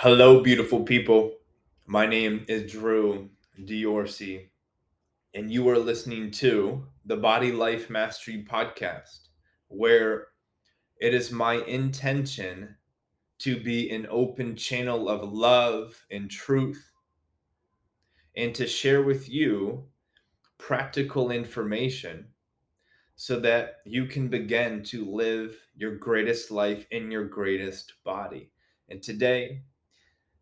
Hello, beautiful people. My name is Drew Diorsi, and you are listening to the Body Life Mastery Podcast, where it is my intention to be an open channel of love and truth and to share with you practical information so that you can begin to live your greatest life in your greatest body. And today,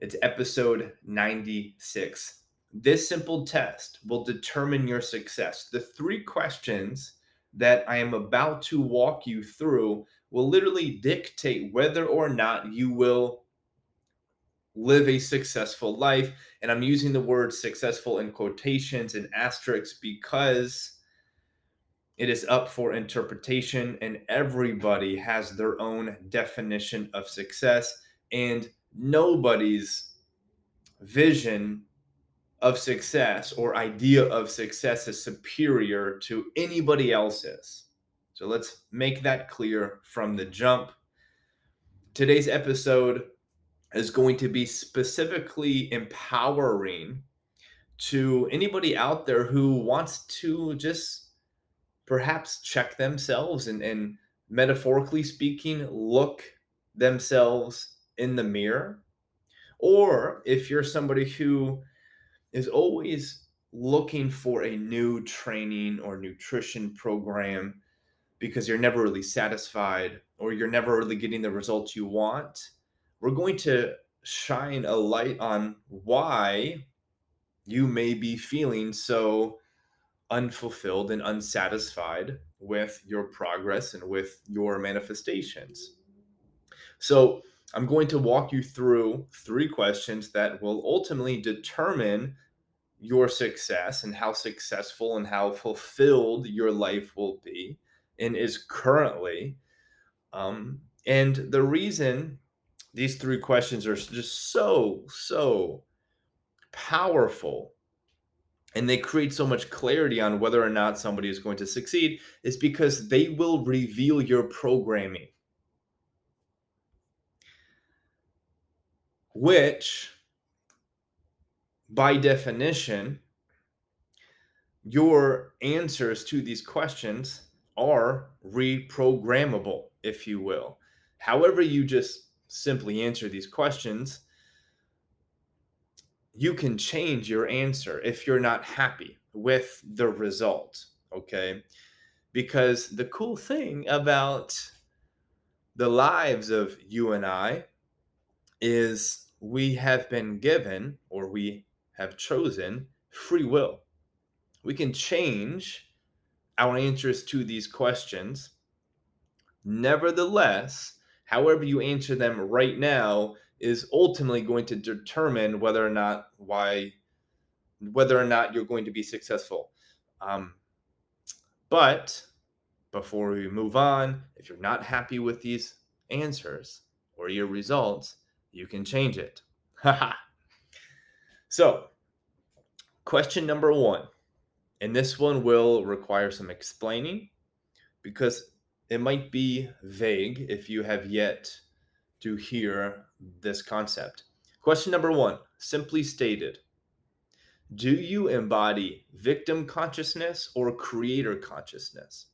it's episode 96. This simple test will determine your success. The three questions that I am about to walk you through will literally dictate whether or not you will live a successful life. And I'm using the word successful in quotations and asterisks because it is up for interpretation and everybody has their own definition of success. And nobody's vision of success or idea of success is superior to anybody else's. So let's make that clear from the jump. Today's episode is going to be specifically empowering to anybody out there who wants to just perhaps check themselves and, and metaphorically speaking, look themselves in the mirror. Or if you're somebody who is always looking for a new training or nutrition program because you're never really satisfied or you're never really getting the results you want, we're going to shine a light on why you may be feeling so unfulfilled and unsatisfied with your progress and with your manifestations. So, I'm going to walk you through three questions that will ultimately determine your success and how successful and how fulfilled your life will be and is currently. Um, and the reason these three questions are just so, so powerful and they create so much clarity on whether or not somebody is going to succeed is because they will reveal your programming. Which, by definition, your answers to these questions are reprogrammable, if you will. However, you just simply answer these questions you can change your answer if you're not happy with the result. Okay. Because the cool thing about the lives of you and I is we have been given or we have chosen free will. We can change our answers to these questions. Nevertheless, however you answer them right now is ultimately going to determine whether or not why whether or not you're going to be successful. Um, but before we move on, if you're not happy with these answers or your results, you can change it. so, question number one, and this one will require some explaining because it might be vague if you have yet to hear this concept. Question number one simply stated Do you embody victim consciousness or creator consciousness?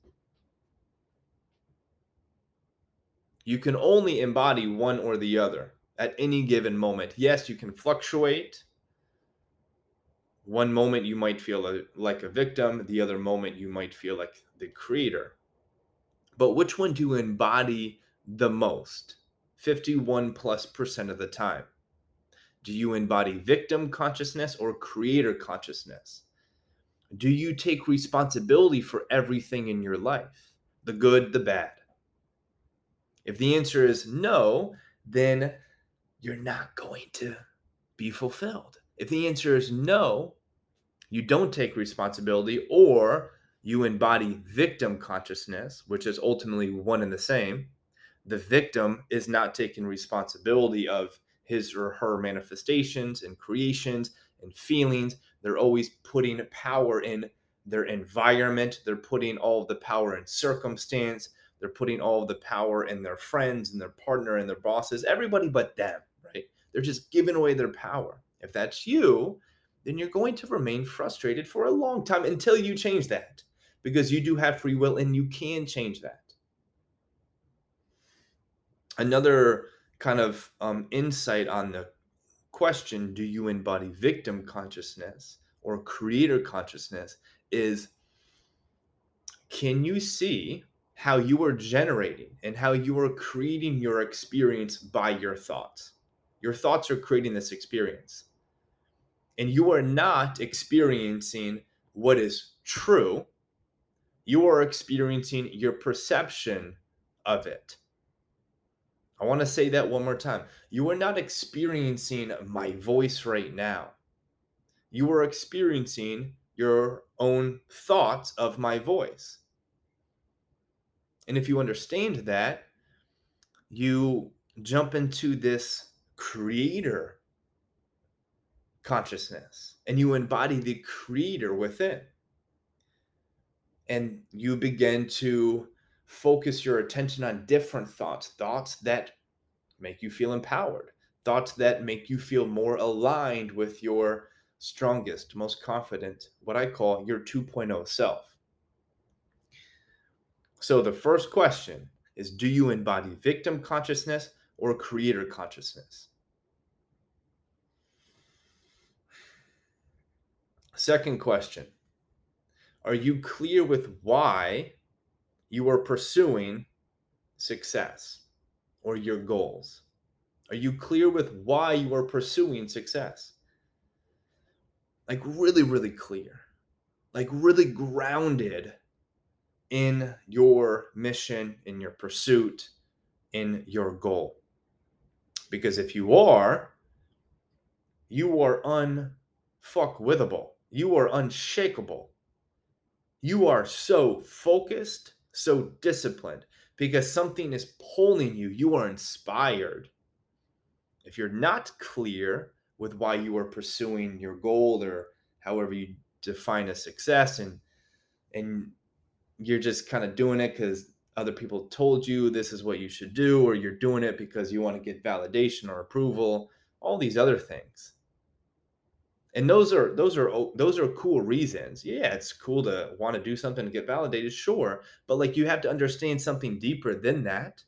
You can only embody one or the other at any given moment. Yes, you can fluctuate. One moment you might feel like a victim, the other moment you might feel like the creator. But which one do you embody the most? 51 plus percent of the time? Do you embody victim consciousness or creator consciousness? Do you take responsibility for everything in your life, the good, the bad? If the answer is no, then you're not going to be fulfilled. If the answer is no, you don't take responsibility or you embody victim consciousness, which is ultimately one and the same, the victim is not taking responsibility of his or her manifestations and creations and feelings. They're always putting power in their environment. They're putting all of the power in circumstance. They're putting all of the power in their friends and their partner and their bosses, everybody but them? They're just giving away their power. If that's you, then you're going to remain frustrated for a long time until you change that because you do have free will and you can change that. Another kind of um, insight on the question do you embody victim consciousness or creator consciousness is can you see how you are generating and how you are creating your experience by your thoughts? Your thoughts are creating this experience. And you are not experiencing what is true. You are experiencing your perception of it. I want to say that one more time. You are not experiencing my voice right now. You are experiencing your own thoughts of my voice. And if you understand that, you jump into this creator consciousness and you embody the creator within. And you begin to focus your attention on different thoughts, thoughts that make you feel empowered, thoughts that make you feel more aligned with your strongest, most confident, what I call your 2.0 self. So the first question is Do you embody victim consciousness or creator consciousness? Second question Are you clear with why you are pursuing success or your goals? Are you clear with why you are pursuing success? Like, really, really clear. Like, really grounded in your mission, in your pursuit, in your goal. Because if you are, you are unfuckwithable. You are unshakable. You are so focused so disciplined because something is pulling you. You are inspired. If you're not clear with why you are pursuing your goal or however you define a success and and you're just kind of doing it because other people told you this is what you should do or you're doing it because you want to get validation or approval all these other things and those are those are oh, those are cool reasons. Yeah it's cool to want to do something to get validated sure but like you have to understand something deeper than that.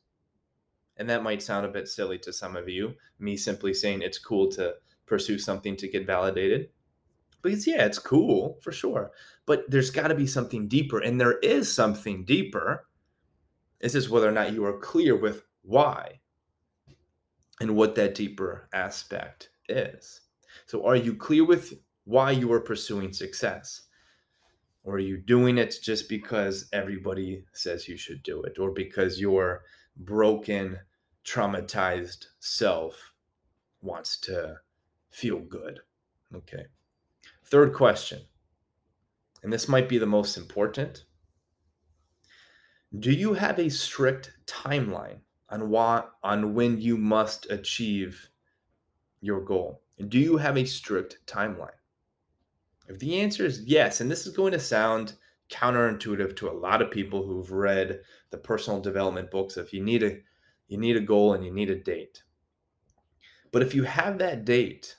And that might sound a bit silly to some of you me simply saying it's cool to pursue something to get validated because yeah it's cool for sure. But there's got to be something deeper and there is something deeper. It's just whether or not you are clear with why and what that deeper aspect is so, are you clear with why you are pursuing success? Or are you doing it just because everybody says you should do it, or because your broken, traumatized self wants to feel good? Okay. Third question, and this might be the most important. Do you have a strict timeline on what on when you must achieve your goal? Do you have a strict timeline? If the answer is yes, and this is going to sound counterintuitive to a lot of people who've read the personal development books, if you need a you need a goal and you need a date. But if you have that date,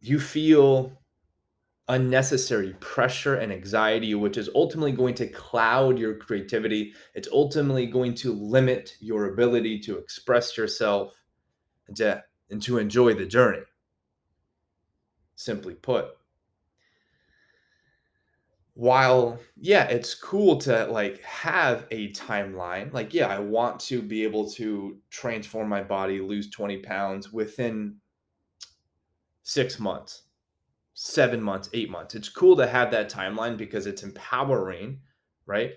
you feel unnecessary pressure and anxiety, which is ultimately going to cloud your creativity. It's ultimately going to limit your ability to express yourself and to and to enjoy the journey. Simply put. While, yeah, it's cool to like have a timeline. Like, yeah, I want to be able to transform my body, lose 20 pounds within six months, seven months, eight months. It's cool to have that timeline because it's empowering, right?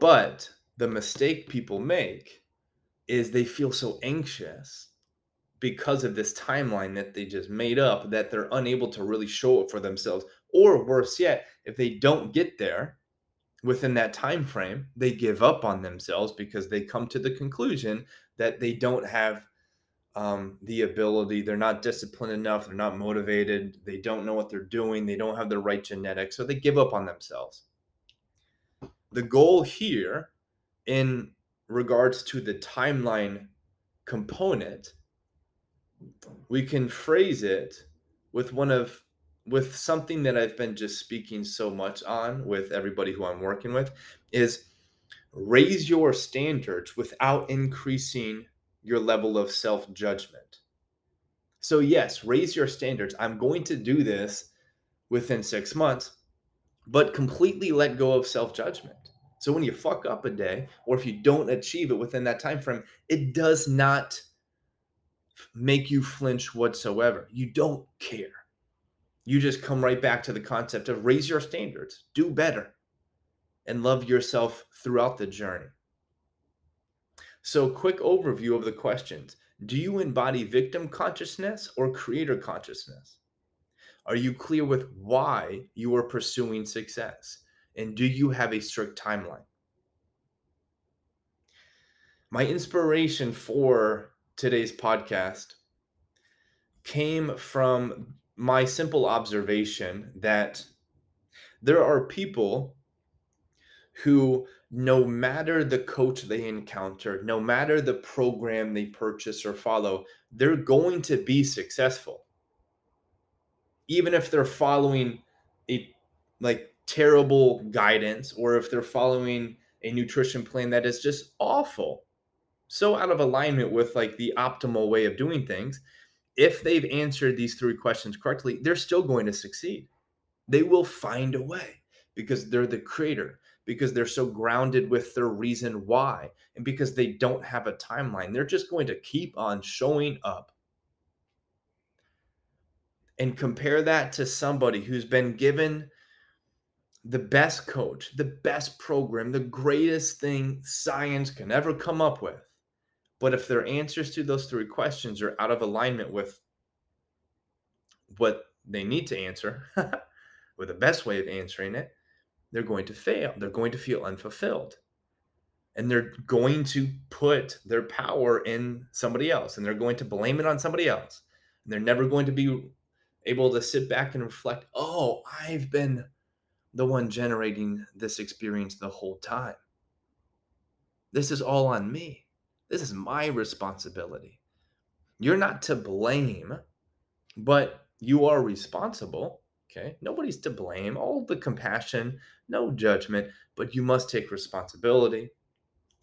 But the mistake people make is they feel so anxious because of this timeline that they just made up that they're unable to really show up for themselves. Or worse yet if they don't get there within that time frame they give up on themselves because they come to the conclusion that they don't have um, the ability they're not disciplined enough they're not motivated they don't know what they're doing they don't have the right genetics so they give up on themselves. The goal here in regards to the timeline component, we can phrase it with one of with something that I've been just speaking so much on with everybody who I'm working with is raise your standards without increasing your level of self-judgment. So yes, raise your standards. I'm going to do this within 6 months, but completely let go of self-judgment. So when you fuck up a day or if you don't achieve it within that time frame, it does not make you flinch whatsoever. You don't care. You just come right back to the concept of raise your standards, do better, and love yourself throughout the journey. So, quick overview of the questions Do you embody victim consciousness or creator consciousness? Are you clear with why you are pursuing success? And do you have a strict timeline? My inspiration for today's podcast came from my simple observation that there are people who, no matter the coach they encounter, no matter the program they purchase or follow, they're going to be successful. Even if they're following a like terrible guidance or if they're following a nutrition plan that is just awful. So out of alignment with like the optimal way of doing things if they've answered these three questions correctly they're still going to succeed. They will find a way because they're the creator because they're so grounded with their reason why and because they don't have a timeline. They're just going to keep on showing up. And compare that to somebody who's been given the best coach, the best program, the greatest thing science can ever come up with. But if their answers to those three questions are out of alignment with what they need to answer, with the best way of answering it, they're going to fail. They're going to feel unfulfilled. And they're going to put their power in somebody else and they're going to blame it on somebody else. And they're never going to be able to sit back and reflect, oh, I've been the one generating this experience the whole time. This is all on me. This is my responsibility. You're not to blame, but you are responsible. Okay. Nobody's to blame. All the compassion, no judgment, but you must take responsibility.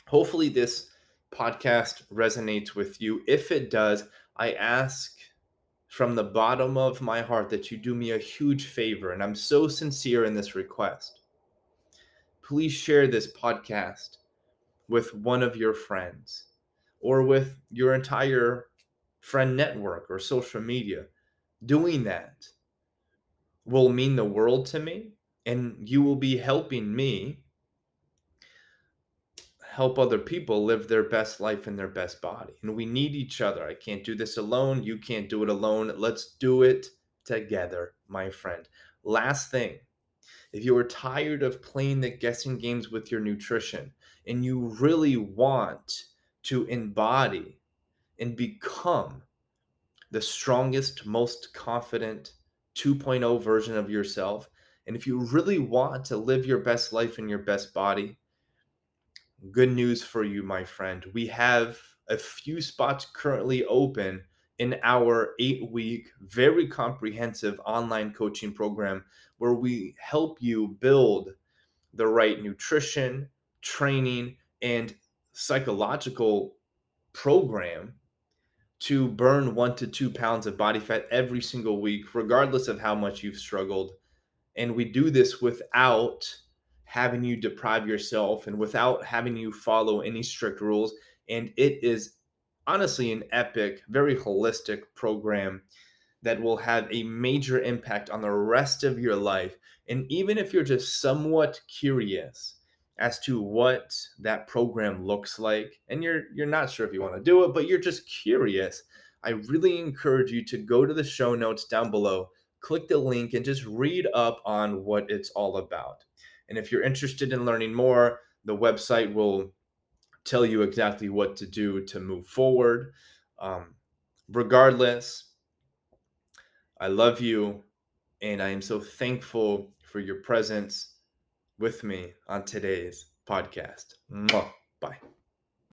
Hopefully, this podcast resonates with you. If it does, I ask from the bottom of my heart that you do me a huge favor, and I'm so sincere in this request. Please share this podcast with one of your friends or with your entire friend network or social media. Doing that will mean the world to me, and you will be helping me help other people live their best life in their best body. And we need each other. I can't do this alone. You can't do it alone. Let's do it together, my friend. Last thing if you are tired of playing the guessing games with your nutrition and you really want to embody and become the strongest, most confident 2.0 version of yourself, and if you really want to live your best life in your best body, good news for you, my friend. We have a few spots currently open in our eight week, very comprehensive online coaching program where we help you build the right nutrition, training, and psychological program to burn one to two pounds of body fat every single week, regardless of how much you've struggled. And we do this without having you deprive yourself and without having you follow any strict rules. And it is honestly an epic, very holistic program that will have a major impact on the rest of your life. And even if you're just somewhat curious as to what that program looks like and you're you're not sure if you want to do it but you're just curious, I really encourage you to go to the show notes down below, click the link and just read up on what it's all about. And if you're interested in learning more, the website will tell you exactly what to do to move forward. Um, regardless, I love you and I am so thankful for your presence with me on today's podcast. Bye.